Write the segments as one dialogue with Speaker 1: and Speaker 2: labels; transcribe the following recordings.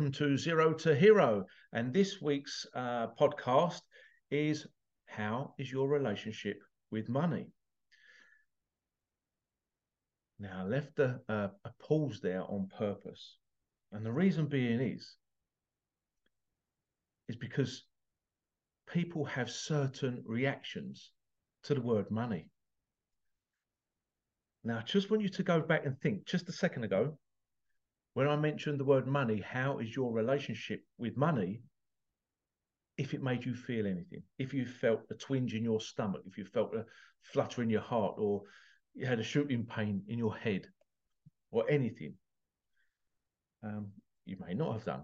Speaker 1: welcome to Zero to Hero. And this week's uh, podcast is How is your relationship with money? Now, I left a, a, a pause there on purpose. And the reason being is, is because people have certain reactions to the word money. Now, I just want you to go back and think just a second ago, when I mentioned the word money, how is your relationship with money? If it made you feel anything, if you felt a twinge in your stomach, if you felt a flutter in your heart, or you had a shooting pain in your head, or anything, um, you may not have done.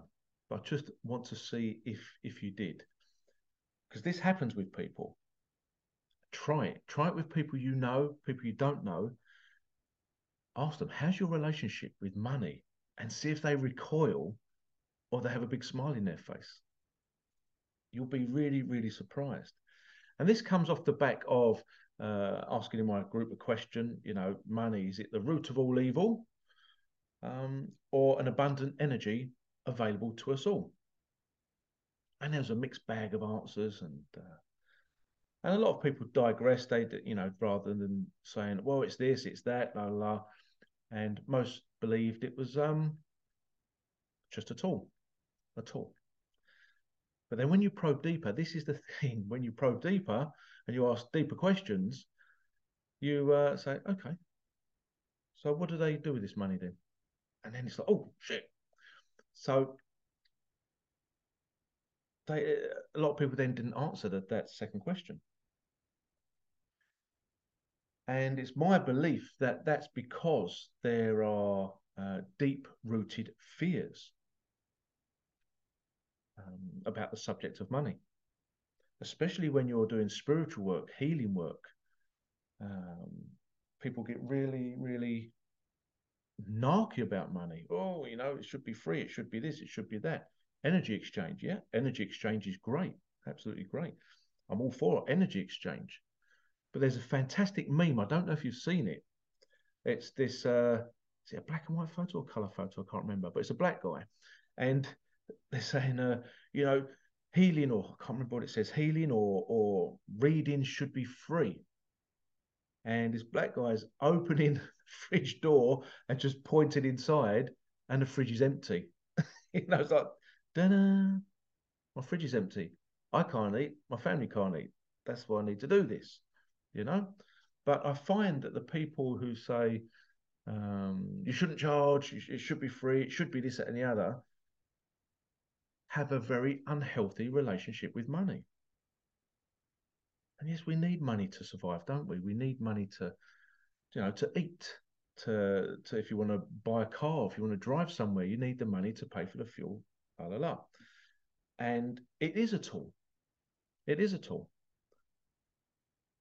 Speaker 1: But I just want to see if if you did, because this happens with people. Try it. Try it with people you know, people you don't know. Ask them, how's your relationship with money? And see if they recoil or they have a big smile in their face. You'll be really, really surprised. And this comes off the back of uh, asking in my group a question, you know, money, is it the root of all evil um, or an abundant energy available to us all? And there's a mixed bag of answers and uh, and a lot of people digress. They, you know, rather than saying, "Well, it's this, it's that," la la, and most believed it was um, just a tool, a tool. But then when you probe deeper, this is the thing. When you probe deeper and you ask deeper questions, you uh, say, okay, so what do they do with this money then? And then it's like, oh shit. So they, a lot of people then didn't answer that, that second question. And it's my belief that that's because there are uh, deep rooted fears um, about the subject of money, especially when you're doing spiritual work, healing work. Um, people get really, really narky about money. Oh, you know, it should be free, it should be this, it should be that. Energy exchange, yeah, energy exchange is great, absolutely great. I'm all for energy exchange. But there's a fantastic meme. I don't know if you've seen it. It's this uh, is it a black and white photo or color photo? I can't remember, but it's a black guy. And they're saying, uh, you know, healing or I can't remember what it says, healing or or reading should be free. And this black guy's opening the fridge door and just pointed inside, and the fridge is empty. you know, it's like, da my fridge is empty. I can't eat. My family can't eat. That's why I need to do this you know. But I find that the people who say um, you shouldn't charge, it should be free, it should be this, and the other, have a very unhealthy relationship with money. And yes, we need money to survive, don't we? We need money to, you know, to eat, to, to if you want to buy a car, if you want to drive somewhere, you need the money to pay for the fuel, la la la. And it is a tool. It is a tool.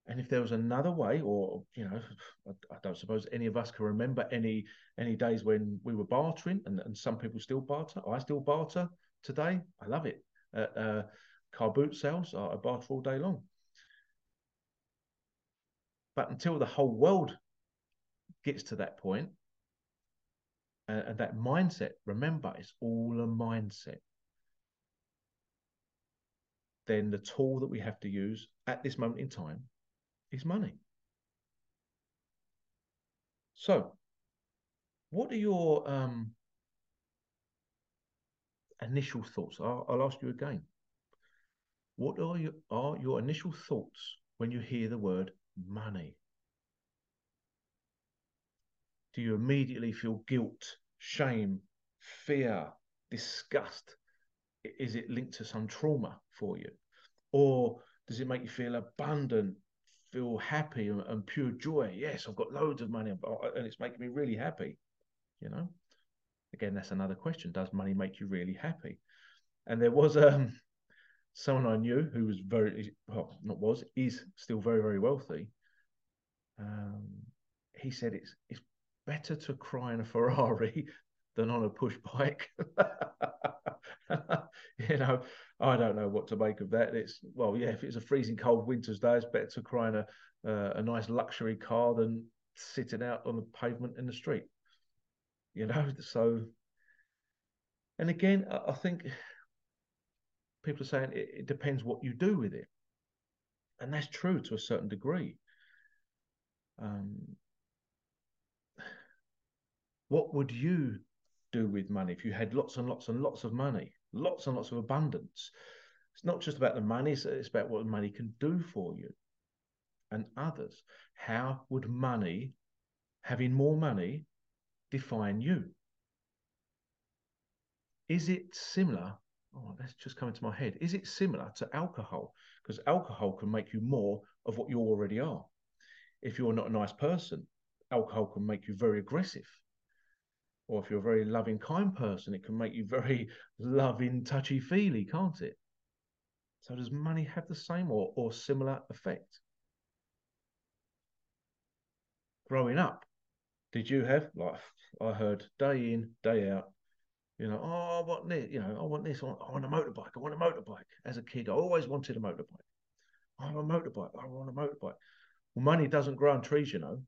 Speaker 1: And if there was another way, or you know, I, I, don't suppose any of us can remember any any days when we were bartering, and, and some people still barter. I still barter today. I love it. At uh, car boot sales, I, I barter all day long. But until the whole world gets to that point, uh, and that mindset, remember, it's all a mindset. Then the tool that we have to use at this moment in time is money. So, what are your um, initial thoughts? I'll, I'll, ask you again. What are your, are your initial thoughts when you hear the word money? Do you immediately feel guilt, shame, fear, disgust? Is it linked to some trauma for you? Or does it make you feel abundant, feel happy and, and pure joy. Yes, I've got loads of money and it's making me really happy. You know, again, that's another question. Does money make you really happy? And there was um, someone I knew who was very, well, not was, is still very, very wealthy. Um, he said it's it's better to cry in a Ferrari than on a push bike. you know, I don't know what to make of that. It's well, yeah, if it's a freezing cold winter's day, it's better to cry in a uh, a nice luxury car than sitting out on the pavement in the street. You know, so And again, I think people are saying it, it depends what you do with it. And that's true to a certain degree. Um, what would you do with money if you had lots and lots and lots of money, lots and lots of abundance? It's not just about the money, it's about what money can do for you and others. How would money, having more money, define you? Is it similar? Oh, that's just coming to my head. Is it similar to alcohol? Because alcohol can make you more of what you already are. If you're not a nice person, alcohol can make you very aggressive. Or if you're a very loving, kind person, it can make you very loving, touchy feely, can't it? So, does money have the same or, or similar effect? Growing up, did you have, like I heard day in, day out, you know, oh, I want this, you know, I want this, I want, a motorbike, I want a motorbike. As a kid, I always wanted a motorbike. I want a motorbike, I want a motorbike. Well, money doesn't grow on trees, you know.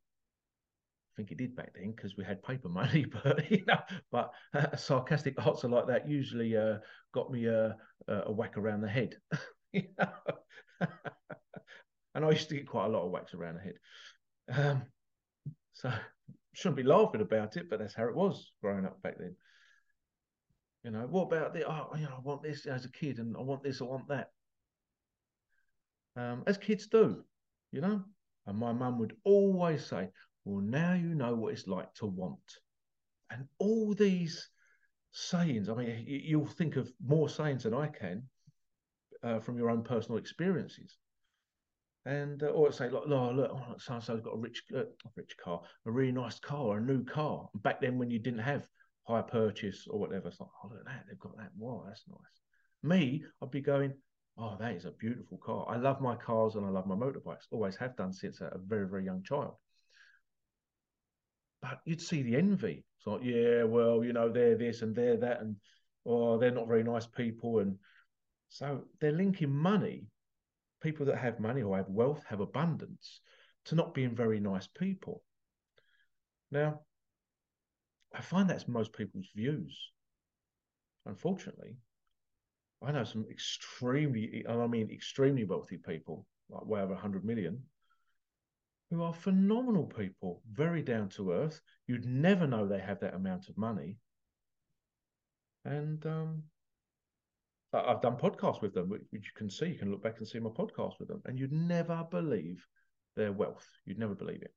Speaker 1: Think it did back then because we had paper money, but you know, but uh, sarcastic answer like that usually uh, got me a, a whack around the head. you know? and I used to get quite a lot of whacks around the head. Um, so shouldn't be laughing about it, but that's how it was growing up back then. You know, what about the oh, you know, I want this as a kid, and I want this, I want that. Um, as kids do, you know. And my mum would always say, "Well, now you know what it's like to want." And all these sayings, I mean, you'll think of more sayings than I can uh, from your own personal experiences. And uh, or say like, oh, look, oh, so and so's got a rich, uh, rich car, a really nice car, a new car. Back then, when you didn't have hire purchase or whatever. It's like, oh, look at that. They've got that. Wow, that's nice. Me, I'd be going, oh, that is a beautiful car. I love my cars and I love my motorbikes. Always have done since a very, very young child. But you'd see the envy. It's like, yeah, well, you know, they're this and they're that, and oh, they're not very nice people. And so they're linking money, people that have money or have wealth, have abundance, to not being very nice people. Now, I find that's most people's views. Unfortunately, I know some extremely, and I mean extremely wealthy people, like way over 100 million, who are phenomenal people, very down to earth. You'd never know they have that amount of money. And um, I've done podcasts with them, which you can see. You can look back and see my podcast with them, and you'd never believe their wealth. You'd never believe it.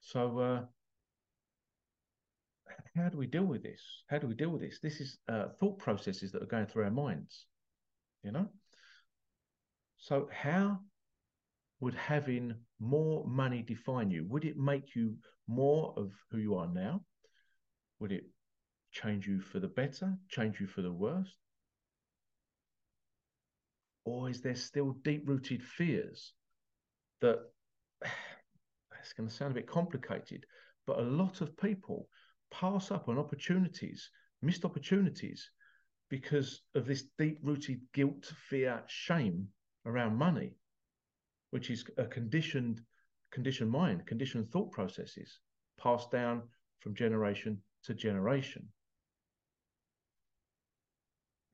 Speaker 1: So, uh, how do we deal with this? How do we deal with this? This is uh, thought processes that are going through our minds, you know? So, how would having more money define you? Would it make you more of who you are now? Would it change you for the better, change you for the worse? Or is there still deep rooted fears that it's going to sound a bit complicated, but a lot of people pass up on opportunities, missed opportunities, because of this deep rooted guilt, fear, shame around money, which is a conditioned, conditioned mind, conditioned thought processes passed down from generation to generation.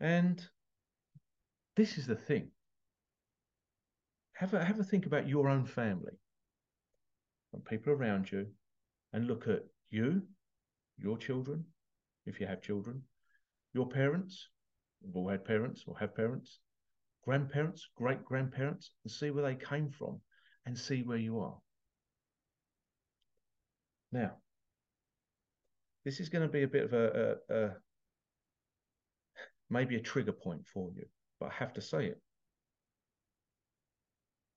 Speaker 1: And this is the thing. Have a, have a think about your own family and people around you and look at you your children, if you have children, your parents, we've all had parents or have parents, grandparents, great grandparents, and see where they came from and see where you are. Now, this is going to be a bit of a, a, a maybe a trigger point for you, but I have to say it.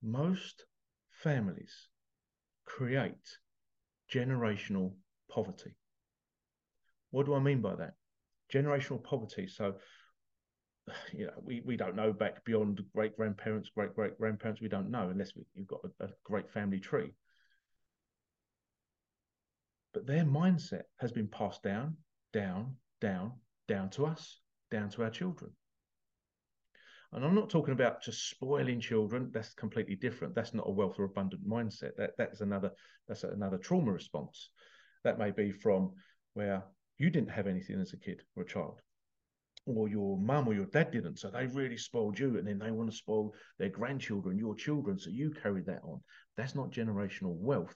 Speaker 1: Most families create generational poverty. What do I mean by that? Generational poverty. So, you know, we, we don't know back beyond great grandparents, great great grandparents. We don't know unless we, you've got a, a great family tree. But their mindset has been passed down, down, down, down to us, down to our children. And I'm not talking about just spoiling children. That's completely different. That's not a wealth or abundant mindset. That that's another that's another trauma response. That may be from where you didn't have anything as a kid or a child, or your mum or your dad didn't. So they really spoiled you, and then they want to spoil their grandchildren, your children. So you carry that on. That's not generational wealth.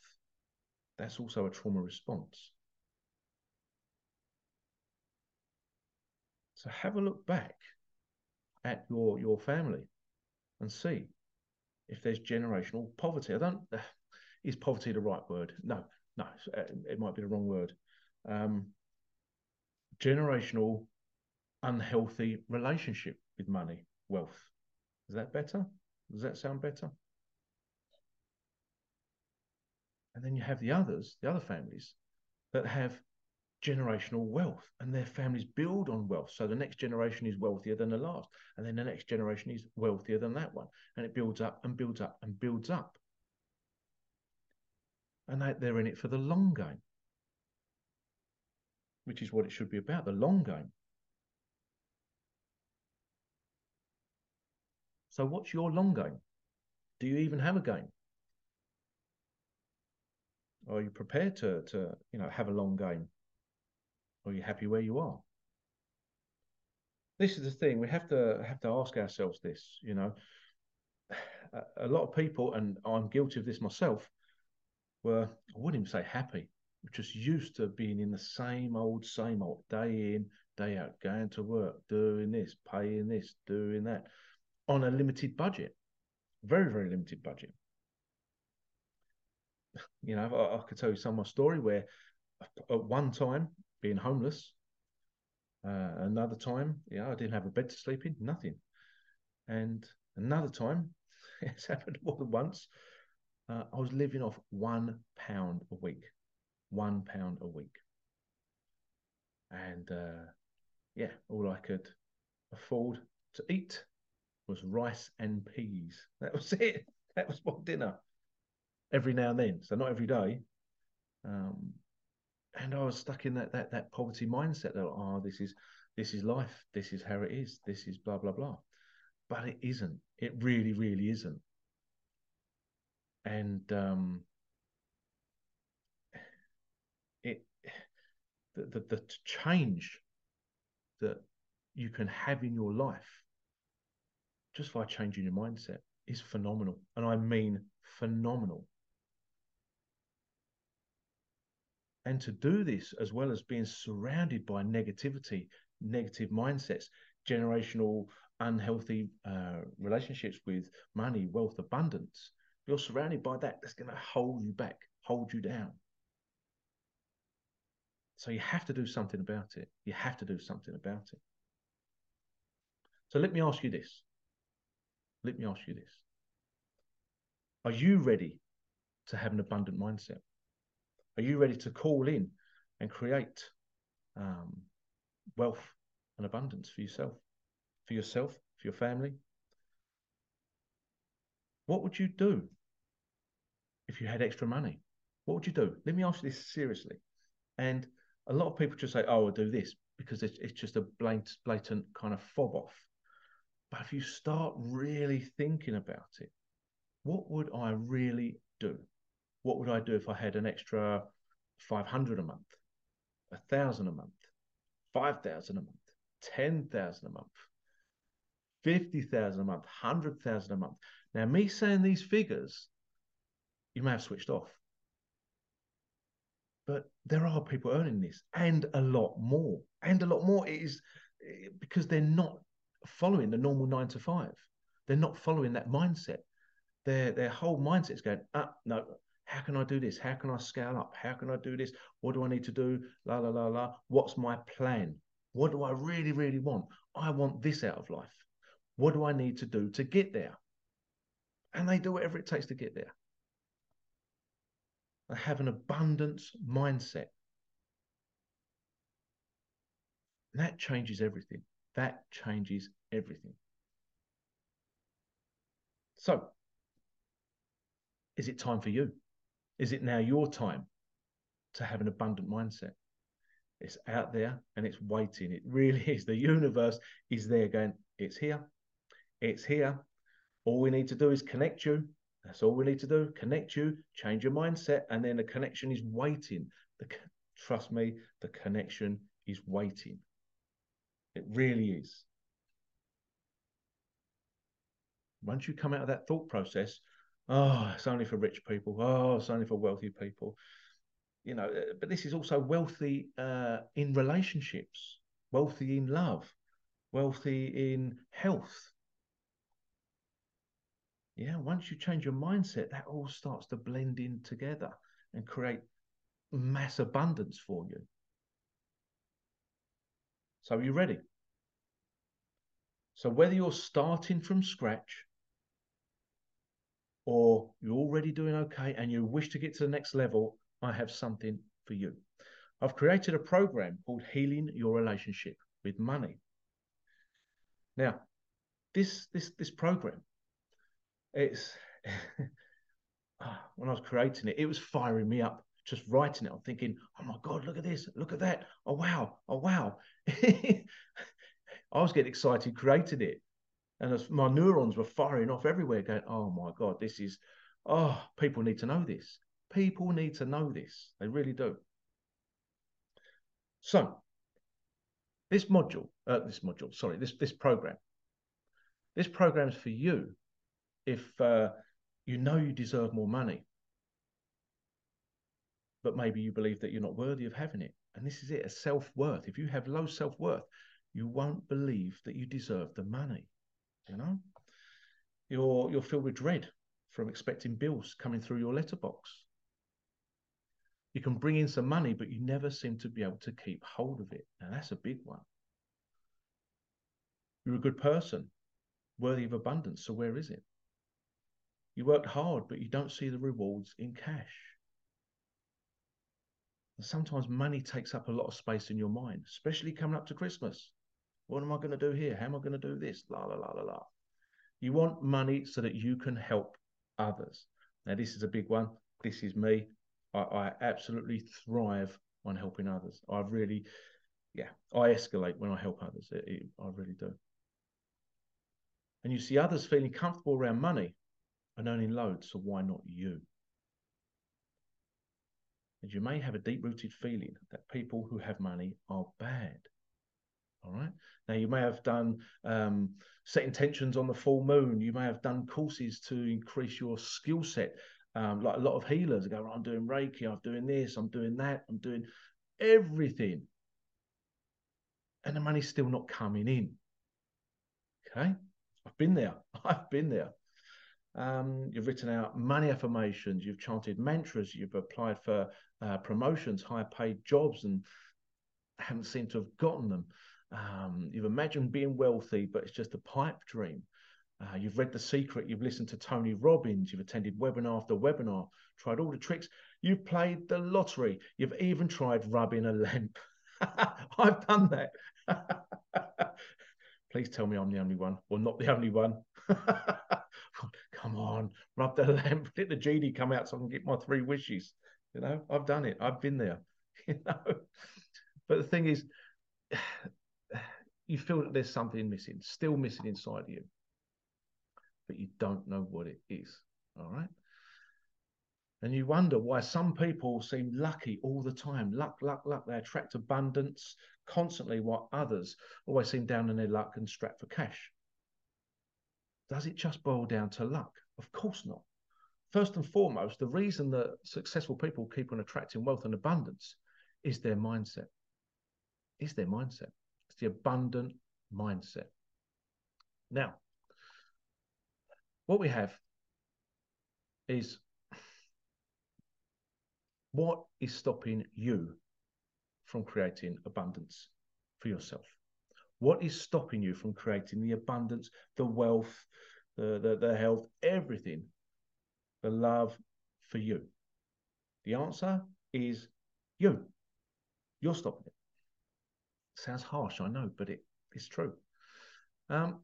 Speaker 1: That's also a trauma response. So have a look back at your your family and see if there's generational poverty. I don't. Is poverty the right word? No, no. Uh, it might be the wrong word. Um, generational unhealthy relationship with money, wealth. Is that better? Does that sound better? And then you have the others, the other families that have generational wealth and their families build on wealth. So the next generation is wealthier than the last. And then the next generation is wealthier than that one. And it builds up and builds up and builds up. And they're in it for the long game, which is what it should be about the long game. So, what's your long game? Do you even have a game? Are you prepared to, to you know, have a long game? Are you happy where you are? This is the thing we have to have to ask ourselves this. You know, a, a lot of people, and I'm guilty of this myself, were I wouldn't even say happy, just used to being in the same old, same old, day in, day out, going to work, doing this, paying this, doing that, on a limited budget, very, very limited budget. You know, I, I could tell you some of my story where at one time being homeless. Uh, another time, yeah, I didn't have a bed to sleep in, nothing. And another time, it's happened more than once. Uh, I was living off one pound a week, one pound a week. And uh, yeah, all I could afford to eat was rice and peas. That was it. That was my dinner every now and then. So not every day. Um, and I was stuck in that that that poverty mindset that oh this is this is life this is how it is this is blah blah blah but it isn't it really really isn't and um it the, the the change that you can have in your life just by changing your mindset is phenomenal and i mean phenomenal And to do this, as well as being surrounded by negativity, negative mindsets, generational unhealthy uh, relationships with money, wealth, abundance, you're surrounded by that. That's going to hold you back, hold you down. So you have to do something about it. You have to do something about it. So let me ask you this. Let me ask you this. Are you ready to have an abundant mindset? Are you ready to call in and create um, wealth and abundance for yourself, for yourself, for your family? What would you do if you had extra money? What would you do? Let me ask you this seriously. And a lot of people just say, "Oh, I'll do this," because it's, it's just a blatant, blatant kind of fob off. But if you start really thinking about it, what would I really do? what would I do if I had an extra 500 a month, a thousand a month, 5,000 a month, 10,000 a month, 50,000 a month, 100,000 a month. Now, me saying these figures, you may have switched off. But there are people earning this and a lot more. And a lot more is eh, because they're not following the normal nine to five. They're not following that mindset. Their their whole mindset is going, ah, no, how can I do this? How can I scale up? How can I do this? What do I need to do? La, la, la, la. What's my plan? What do I really, really want? I want this out of life. What do I need to do to get there? And they do whatever it takes to get there. They have an abundance mindset. And that changes everything. That changes everything. So, is it time for you? Is it now your time to have an abundant mindset? It's out there and it's waiting. It really is. The universe is there going, it's here. It's here. All we need to do is connect you. That's all we need to do. Connect you, change your mindset, and then the connection is waiting. The, trust me, the connection is waiting. It really is. Once you come out of that thought process, oh, it's only for rich people. Oh, it's only for wealthy people. You know, uh, but this is also wealthy uh, in relationships, wealthy in love, wealthy in health. Yeah, once you change your mindset, that all starts to blend in together and create mass abundance for you. So, are you ready? So, whether you're starting from scratch or you're already doing okay and you wish to get to the next level, I have something for you. I've created a program called Healing Your Relationship with Money. Now, this this this program, it's when I was creating it, it was firing me up just writing it. I'm thinking, oh my God, look at this, look at that. Oh wow, oh wow. I was getting excited creating it. And as my neurons were firing off everywhere, going, oh my God, this is, oh, people need to know this. People need to know this. They really do. So, this module, uh, this module, sorry, this this program, this program is for you if uh, you know you deserve more money, but maybe you believe that you're not worthy of having it. And this is it, a self worth. If you have low self worth, you won't believe that you deserve the money. You know, you're you're filled with dread from expecting bills coming through your letterbox. You can bring in some money, but you never seem to be able to keep hold of it. Now that's a big one. You're a good person, worthy of abundance. So where is it? You worked hard, but you don't see the rewards in cash. Sometimes money takes up a lot of space in your mind, especially coming up to Christmas. What am I going to do here? How am I going to do this? La, la, la, la, la. You want money so that you can help others. Now, this is a big one. This is me. I, I absolutely thrive on helping others. I really, yeah, I escalate when I help others. It, it, I really do. And you see others feeling comfortable around money and earning loads, so why not you? And you may have a deep rooted feeling that people who have money are bad. All right. Now, you may have done um, set intentions on the full moon. You may have done courses to increase your skill set. Um, like a lot of healers go, I'm doing Reiki, I'm doing this, I'm doing that, I'm doing everything. And the money's still not coming in. Okay. I've been there. I've been there. Um, you've written out money affirmations, you've chanted mantras, you've applied for uh, promotions, higher paid jobs, and haven't seemed to have gotten them. Um, you've imagined being wealthy, but it's just a pipe dream. Uh, you've read The Secret, you've listened to Tony Robbins, you've attended webinar after webinar, tried all the tricks. You've played the lottery, you've even tried rubbing a lamp. I've done that. Please tell me I'm the only one, or not the only one. Come on, rub the lamp, let the genie come out so I can get my three wishes. You know, I've done it. I've been there. You know, but the thing is, you feel that there's something missing, still missing inside of you, but you don't know what it is. All right. And you wonder why some people seem lucky all the time. Luck, luck, luck. They attract abundance constantly, while others always seem down in their luck and strapped for cash. Does it just boil down to luck? Of course not. First and foremost, the reason that successful people keep on attracting wealth and abundance is their mindset. Is their mindset. It's the abundant mindset. Now, what we have is what is stopping you from creating abundance for yourself? What is stopping you from creating the abundance, the wealth, the, the, the health, everything, the love for you? The answer is you. You're stopping it. Sounds harsh, I know, but it, it's true. Um,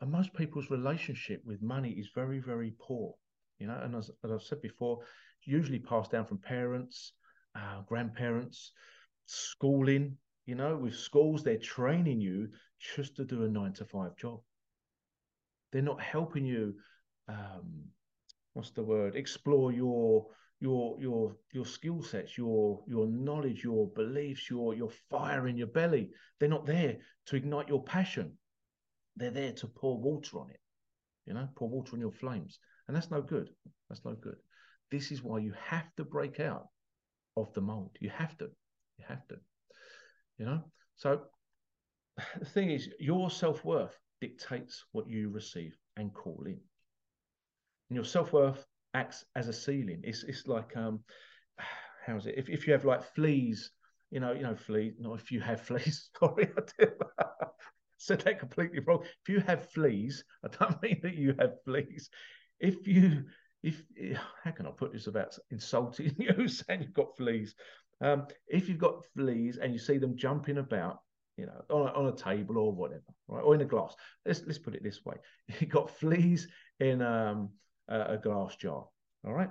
Speaker 1: and most people's relationship with money is very, very poor. You know, and as, as I've said before, usually passed down from parents, uh, grandparents, schooling. You know, with schools, they're training you just to do a nine to five job. They're not helping you. Um, what's the word? Explore your your your your skill sets, your your knowledge, your beliefs, your your fire in your belly. They're not there to ignite your passion. They're there to pour water on it. You know, pour water on your flames. And that's no good. That's no good. This is why you have to break out of the mold. You have to. You have to. You know? So the thing is, your self worth dictates what you receive and call in. And your self worth acts as a ceiling. It's it's like um, how's it? If if you have like fleas, you know, you know, fleas. Not if you have fleas. Sorry, I said that completely wrong. If you have fleas, I don't mean that you have fleas. If you if how can I put this about insulting you saying you've got fleas? Um, if you've got fleas and you see them jumping about, you know, on a, on a table or whatever, right, or in a glass. Let's let's put it this way: you've got fleas in um, a, a glass jar, all right,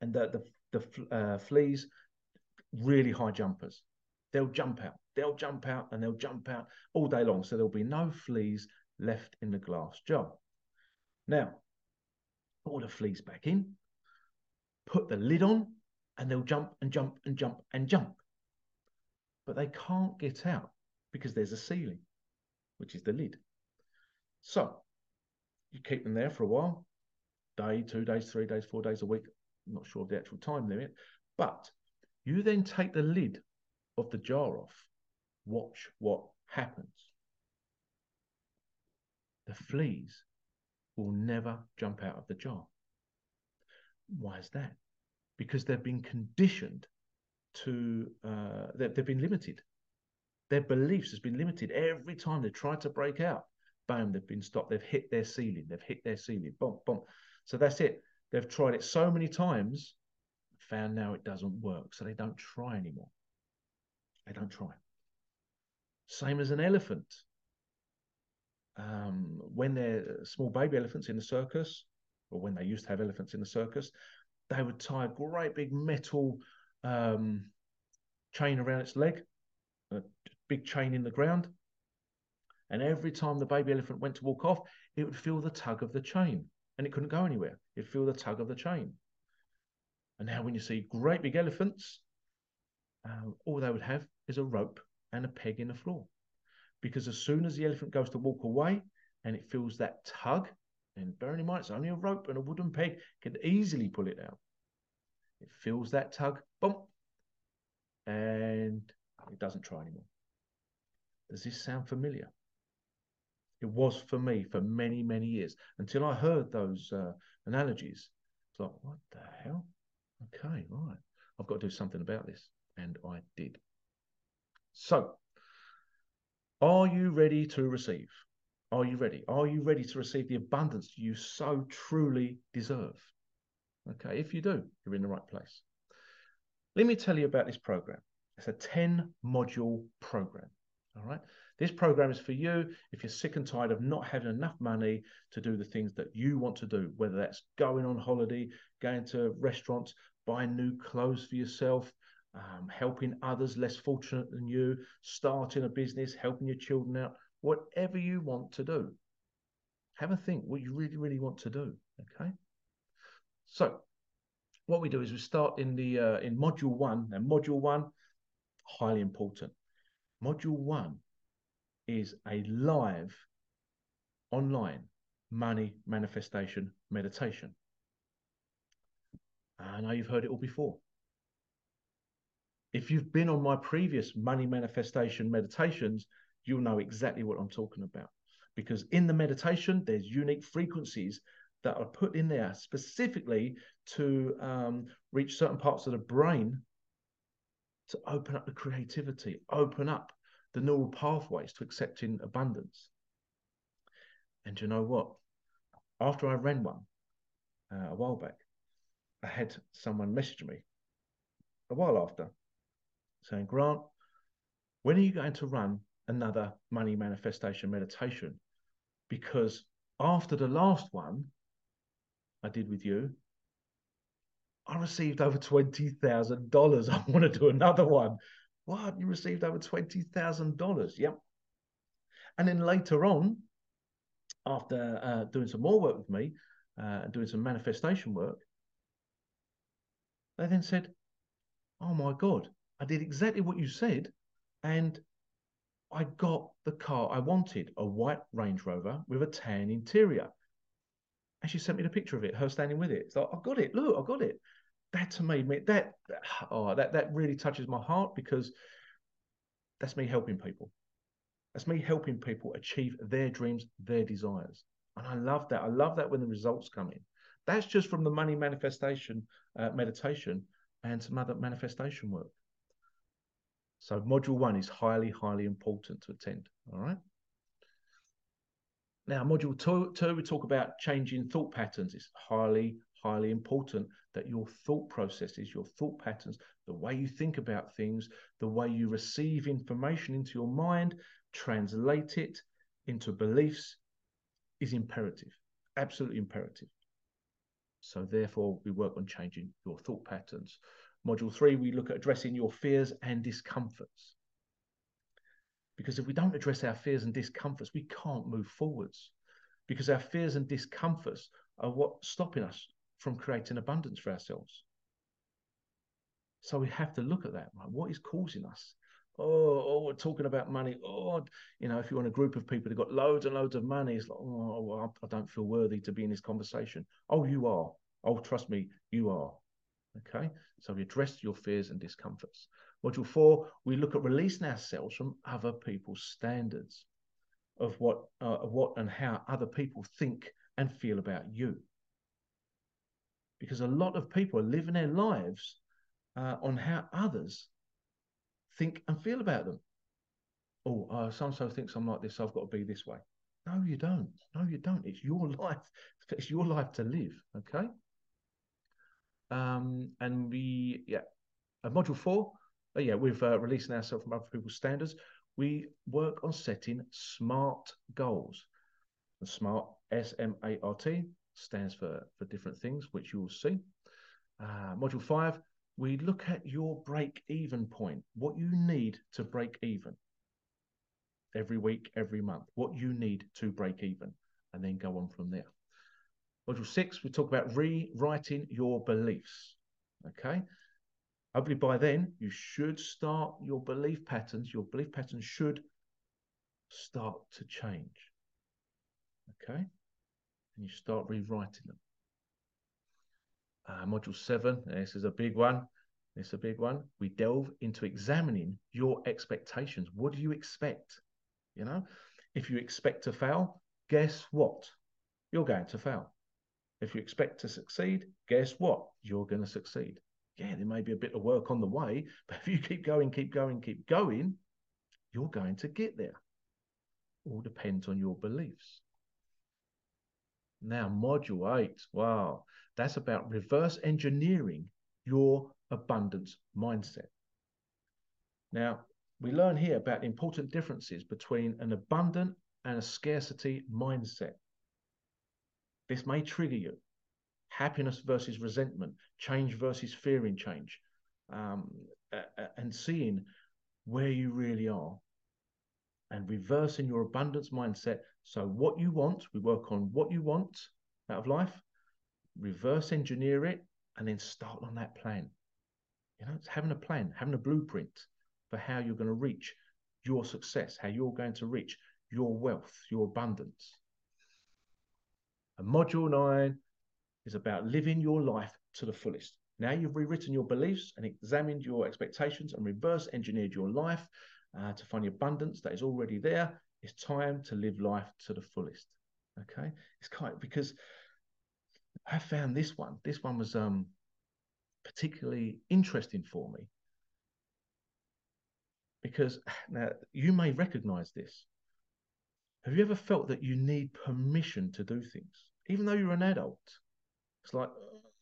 Speaker 1: and the the, the uh, fleas really high jumpers. They'll jump out, they'll jump out, and they'll jump out all day long. So there'll be no fleas left in the glass jar. Now, put all the fleas back in, put the lid on, and they'll jump and jump and jump and jump. But they can't get out because there's a ceiling, which is the lid. So you keep them there for a while, day, two days, three days, four days a week. I'm not sure of the actual time limit, but you then take the lid of the jar off. Watch what happens. The fleas will never jump out of the jar. Why is that? Because they've been conditioned to, uh, they've, they've been limited. Their beliefs has been limited. Every time they try to break out, bam, they've been stopped. They've hit their ceiling. They've hit their ceiling. Boom, boom. So that's it. They've tried it so many times, found now it doesn't work. So they don't try anymore. They don't try. Same as an elephant um, when they're small baby elephants in the circus, or when they used to have elephants in the circus, they would tie a great big metal um, chain around its leg, a big chain in the ground. And every time the baby elephant went to walk off, it would feel the tug of the chain and it couldn't go anywhere. It'd feel the tug of the chain. And now, when you see great big elephants, uh, all they would have is a rope and a peg in the floor because as soon as the elephant goes to walk away and it feels that tug, and bearing in mind it's only a rope and a wooden peg can easily pull it out. It feels that tug, bump, and it doesn't try anymore. Does this sound familiar? It was for me for many, many years until I heard those uh, analogies. It's like, what the hell? Okay, right. I've got to do something about this. And I did. So, are you ready to receive? Are you ready? Are you ready to receive the abundance you so truly deserve? Okay, if you do, you're in the right place. Let me tell you about this program. It's a 10 module program. All right. This program is for you if you're sick and tired of not having enough money to do the things that you want to do, whether that's going on holiday, going to restaurants, buying new clothes for yourself, um, helping others less fortunate than you, starting a business, helping your children out, whatever you want to do. Have a think what you really, really want to do. Okay. So, what we do is we start in the uh, in module one, and module one, highly important. Module one is a live, online money manifestation meditation. I know you've heard it all before. If you've been on my previous money manifestation meditations, you'll know exactly what I'm talking about. Because in the meditation, there's unique frequencies that are put in there specifically to um, reach certain parts of the brain to open up the creativity, open up the neural pathways to accepting abundance. And you know what? After I ran one uh, a while back, I had someone message me a while after saying, Grant, when are you going to run another money manifestation meditation? Because after the last one I did with you, I received over $20,000. I want to do another one. What? You received over $20,000? Yep. And then later on, after uh, doing some more work with me, uh, doing some manifestation work, They then said, Oh my God, I did exactly what you said. And I got the car I wanted a white Range Rover with a tan interior. And she sent me the picture of it, her standing with it. Like, I got it. Look, I got it. That to me, that oh, that that really touches my heart because that's me helping people. That's me helping people achieve their dreams, their desires. And I love that. I love that when the results come in. That's just from the money manifestation uh, meditation and some other manifestation work. So module one is highly, highly important to attend. All right. Now, module two, two, we talk about changing thought patterns. It's highly, highly important that your thought processes, your thought patterns, the way you think about things, the way you receive information into your mind, translate it into beliefs is imperative, absolutely imperative. So, therefore, we work on changing your thought patterns. Module three, we look at addressing your fears and discomforts. Because if we don't address our fears and discomforts, we can't move forwards. Because our fears and discomforts are what's stopping us from creating abundance for ourselves. So we have to look at that. Right? What is causing us? Oh, oh, we're talking about money. Oh, you know, if you're in a group of people who've got loads and loads of money, it's like, oh, I don't feel worthy to be in this conversation. Oh, you are. Oh, trust me, you are. Okay, so we address your fears and discomforts. Module four, we look at releasing ourselves from other people's standards of what, uh, what and how other people think and feel about you. Because a lot of people are living their lives uh, on how others think and feel about them. Oh, uh, so and so thinks I'm like this, so I've got to be this way. No, you don't. No, you don't. It's your life. It's your life to live. Okay. Um, and we, yeah, uh, module four, uh, yeah, we've uh, releasing ourselves from other people's standards. We work on setting SMART goals. The SMART, S M A R T, stands for, for different things, which you will see. Uh, module five, we look at your break even point, what you need to break even every week, every month, what you need to break even, and then go on from there. Module six, we talk about rewriting your beliefs. Okay. Hopefully by then you should start your belief patterns. Your belief patterns should start to change. Okay. And you start rewriting them. Uh, module seven, this is a big one. This is a big one. We delve into examining your expectations. What do you expect? You know, if you expect to fail, guess what? You're going to fail. If you expect to succeed, guess what? You're going to succeed. Yeah, there may be a bit of work on the way, but if you keep going, keep going, keep going, you're going to get there. All depends on your beliefs. Now, module eight, wow, that's about reverse engineering your abundance mindset. Now, we learn here about important differences between an abundant and a scarcity mindset. This may trigger you. Happiness versus resentment, change versus fearing change, um, and seeing where you really are and reversing your abundance mindset. So, what you want, we work on what you want out of life, reverse engineer it, and then start on that plan. You know, it's having a plan, having a blueprint for how you're going to reach your success, how you're going to reach your wealth, your abundance. And module nine is about living your life to the fullest. Now you've rewritten your beliefs and examined your expectations and reverse engineered your life uh, to find the abundance that is already there. It's time to live life to the fullest. Okay, it's of, because I found this one. This one was um particularly interesting for me because now you may recognize this. Have you ever felt that you need permission to do things, even though you're an adult? It's like,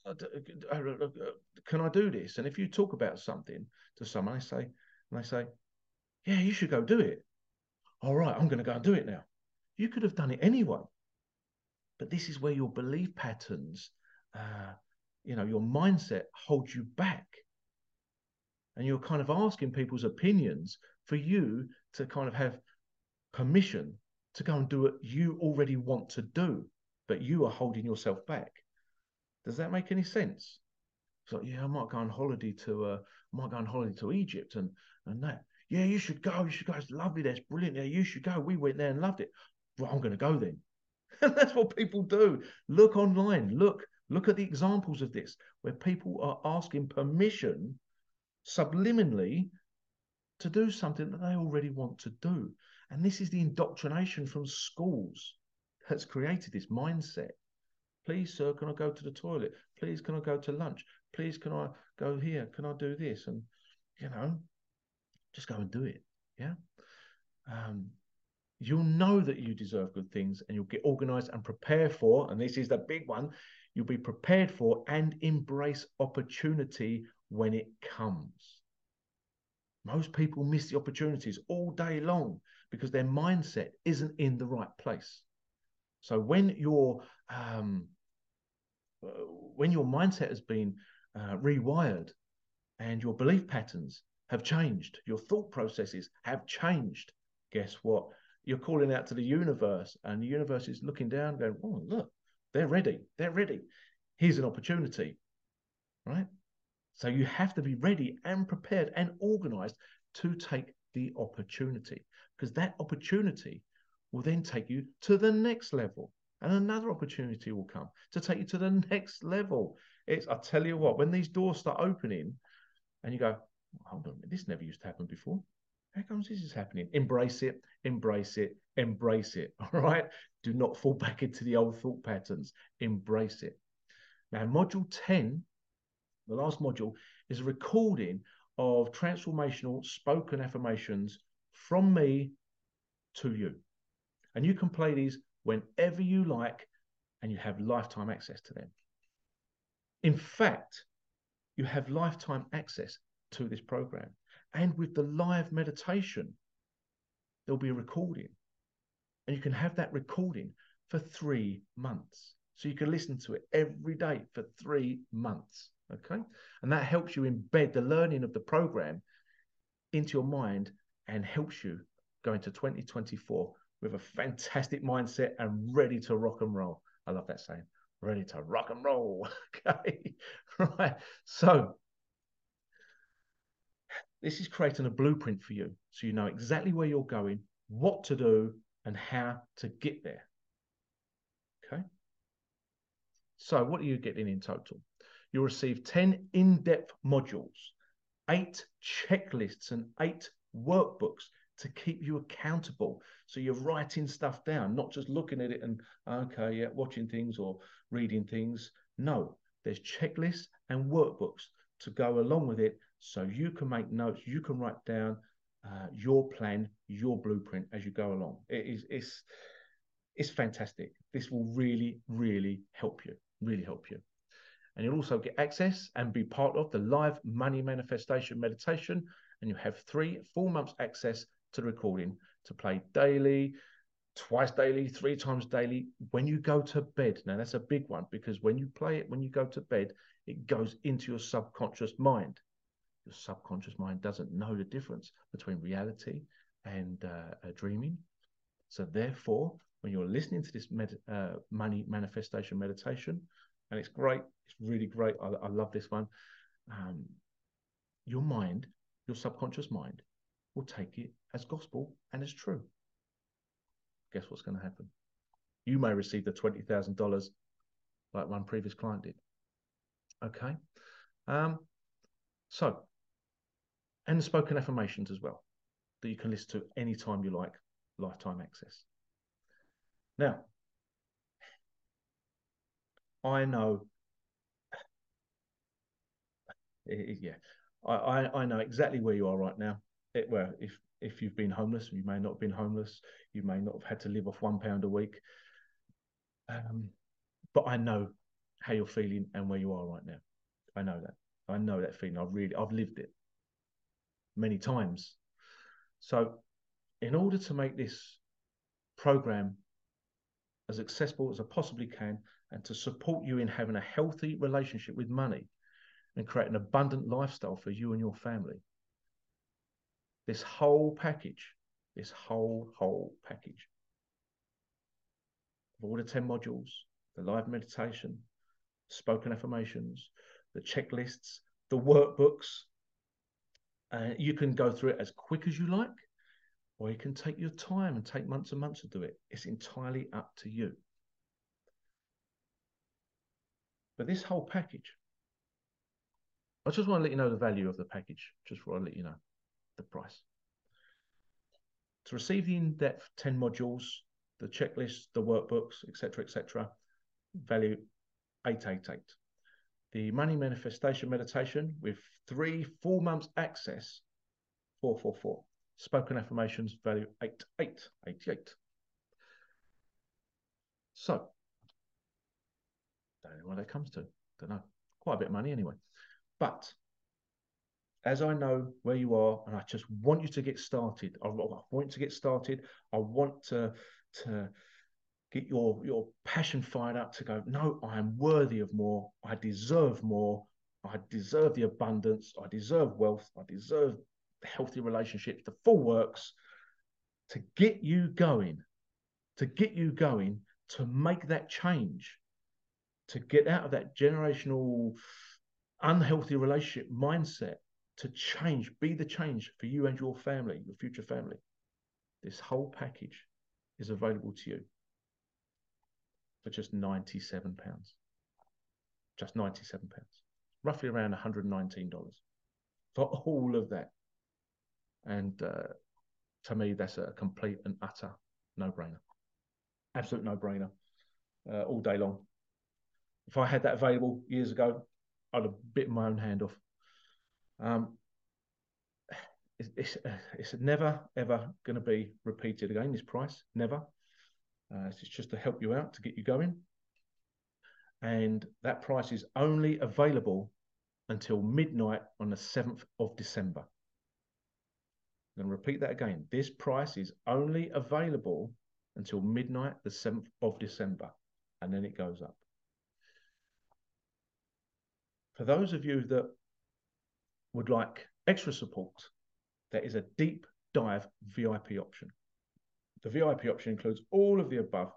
Speaker 1: uh, uh, uh, can I do this? And if you talk about something to someone, they say, and they say, yeah, you should go do it. All right, I'm going to go and do it now. You could have done it anyway. But this is where your belief patterns, uh, you know, your mindset holds you back. And you're kind of asking people's opinions for you to kind of have permission to go and do what you already want to do, but you are holding yourself back. Does that make any sense? It's like, yeah, I might go on holiday to uh, I might go on holiday to Egypt and and that. Yeah, you should go. You should go. It's lovely there. It's brilliant there. You should go. We went there and loved it. Well, I'm going to go then. That's what people do. Look online. Look, look at the examples of this where people are asking permission subliminally to do something that they already want to do. And this is the indoctrination from schools that's created this mindset. Please, sir, can I go to the toilet? Please, can I go to lunch? Please, can I go here? Can I do this? And, you know, just go and do it. Yeah. Um, you'll know that you deserve good things and you'll get organized and prepare for, and this is the big one, you'll be prepared for and embrace opportunity when it comes. Most people miss the opportunities all day long because their mindset isn't in the right place. So when your um, uh, when your mindset has been uh, rewired and your belief patterns have changed, your thought processes have changed. Guess what? You're calling out to the universe, and the universe is looking down, going, "Oh, look, they're ready. They're ready. Here's an opportunity." Right? So you have to be ready and prepared and organized to take the opportunity because that opportunity will then take you to the next level and another opportunity will come to take you to the next level. It's, I tell you what, when these doors start opening and you go, hold on, this never used to happen before. How comes this is happening? Embrace it, embrace it, embrace it. All right. Do not fall back into the old thought patterns. Embrace it. Now, module 10 the last module, is a recording of transformational spoken affirmations from me to you. And you can play these whenever you like, and you have lifetime access to them. In fact, you have lifetime access to this program. And with the live meditation, there'll be a recording. And you can have that recording for three months. So you can listen to it every day for three months. Okay. And that helps you embed the learning of the program into your mind and helps you go into 2024 with a fantastic mindset and ready to rock and roll. I love that saying, ready to rock and roll. okay. right. So, this is creating a blueprint for you so you know exactly where you're going, what to do, and how to get there. Okay. So, what are you getting in total? You'll receive 10 in depth modules, eight checklists, and eight workbooks to keep you accountable. So you're writing stuff down, not just looking at it and, okay, yeah, watching things or reading things. No, there's checklists and workbooks to go along with it so you can make notes, you can write down uh, your plan, your blueprint as you go along. It is it's it's fantastic. This will really, really help you, really help you. And you'll also get access and be part of the live money manifestation meditation. And you have three full months access to the recording to play daily, twice daily, three times daily when you go to bed. Now, that's a big one because when you play it, when you go to bed, it goes into your subconscious mind. Your subconscious mind doesn't know the difference between reality and uh, dreaming. So, therefore, when you're listening to this med- uh, money manifestation meditation, and it's great. It's really great. I, I love this one. Um, your mind, your subconscious mind, will take it as gospel and as true. Guess what's going to happen? You may receive the twenty thousand dollars, like one previous client did. Okay. Um, so, and spoken affirmations as well that you can listen to anytime you like, lifetime access. Now, I know. Yeah, I, I know exactly where you are right now. It, well, if if you've been homeless, you may not have been homeless. You may not have had to live off one pound a week. Um, but I know how you're feeling and where you are right now. I know that. I know that feeling. I've really, I've lived it many times. So, in order to make this program as accessible as I possibly can and to support you in having a healthy relationship with money and create an abundant lifestyle for you and your family. This whole package, this whole, whole package of all the 10 modules, the live meditation, spoken affirmations, the checklists, the workbooks. Uh, you can go through it as quick as you like, or you can take your time and take months and months to do it. It's entirely up to you. But this whole package, I just want to let you know the value of the package, just before I let you know the price. To receive the in-depth 10 modules, the checklist, the workbooks, etc., etc., value 888. The money manifestation meditation with three full months access, 444. Spoken affirmations value 8888. So, don't know what that comes to. Don't know. Quite a bit of money anyway. But as I know where you are, and I just want you to get started. I, I want to get started. I want to to get your your passion fired up to go. No, I am worthy of more. I deserve more. I deserve the abundance. I deserve wealth. I deserve healthy relationships. The full works to get you going, to get you going, to make that change, to get out of that generational unhealthy relationship mindset to change, be the change for you and your family, your future family. This whole package is available to you for just £97. Just £97. Roughly around $119 for all of that. And uh, to me, that's a complete and utter no brainer. Absolute no brainer uh, all day long. If I had that available years ago, I'd have bitten my own hand off. Um, it's, it's, uh, it's never ever going to be repeated again. This price never. Uh, it's just to help you out to get you going, and that price is only available until midnight on the seventh of December. I'm going to repeat that again. This price is only available until midnight the seventh of December, and then it goes up. For those of you that would like extra support, there is a deep dive VIP option. The VIP option includes all of the above,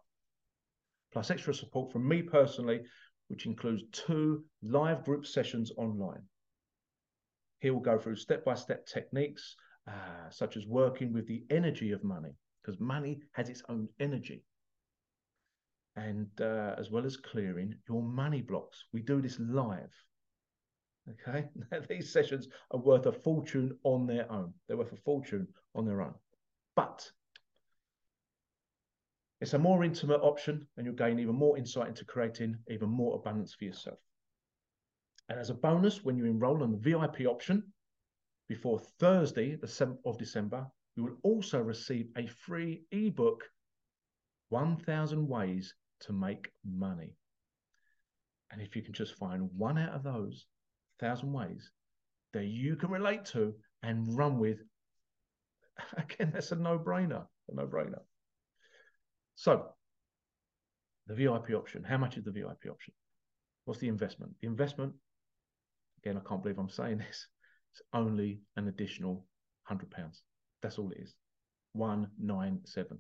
Speaker 1: plus extra support from me personally, which includes two live group sessions online. Here we'll go through step by step techniques, uh, such as working with the energy of money, because money has its own energy. And uh, as well as clearing your money blocks. We do this live. Okay, these sessions are worth a fortune on their own. They're worth a fortune on their own. But it's a more intimate option, and you'll gain even more insight into creating even more abundance for yourself. And as a bonus, when you enroll on the VIP option before Thursday, the 7th of December, you will also receive a free ebook 1000 Ways to Make Money. And if you can just find one out of those, thousand ways that you can relate to and run with. Again, that's a no-brainer. A no-brainer. So, the VIP option. How much is the VIP option? What's the investment? The investment, again, I can't believe I'm saying this. It's only an additional hundred pounds. That's all it is. One nine seven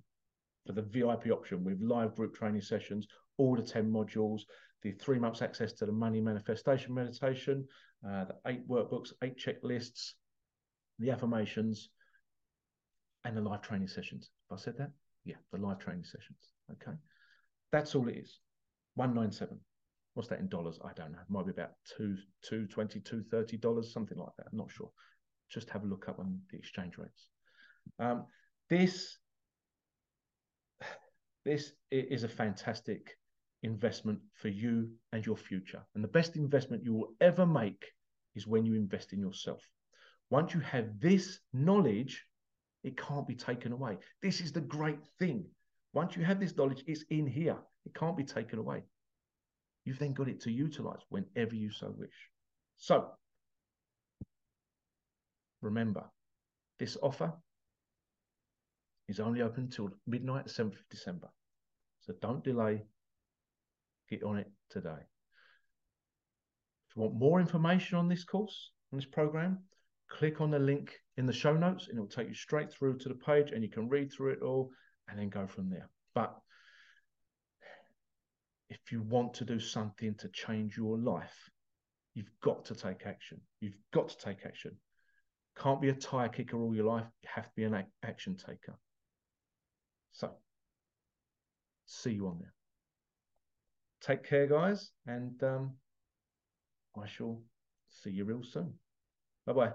Speaker 1: for the VIP option with live group training sessions, all the 10 modules, the three months access to the money manifestation meditation, uh, the eight workbooks, eight checklists, the affirmations, and the live training sessions. Have I said that? Yeah, the live training sessions. Okay. That's all it is. 197. What's that in dollars? I don't know. It might be about two, two twenty, two thirty dollars, something like that. I'm not sure. Just have a look up on the exchange rates. Um, this this is a fantastic investment for you and your future. And the best investment you will ever make is when you invest in yourself. Once you have this knowledge, it can't be taken away. This is the great thing. Once you have this knowledge, it's in here. It can't be taken away. You've then got it to utilize whenever you so wish. So, remember, this offer is only open until midnight, 7th of December. So don't delay, get on it today. If you want more information on this course, on this program, click on the link in the show notes and it will take you straight through to the page and you can read through it all and then go from there. But if you want to do something to change your life, you've got to take action. You've got to take action. Can't be a tire kicker all your life. You have to be an action taker. So, see you on there. Take care, guys, and um, I shall see you real soon. Bye bye.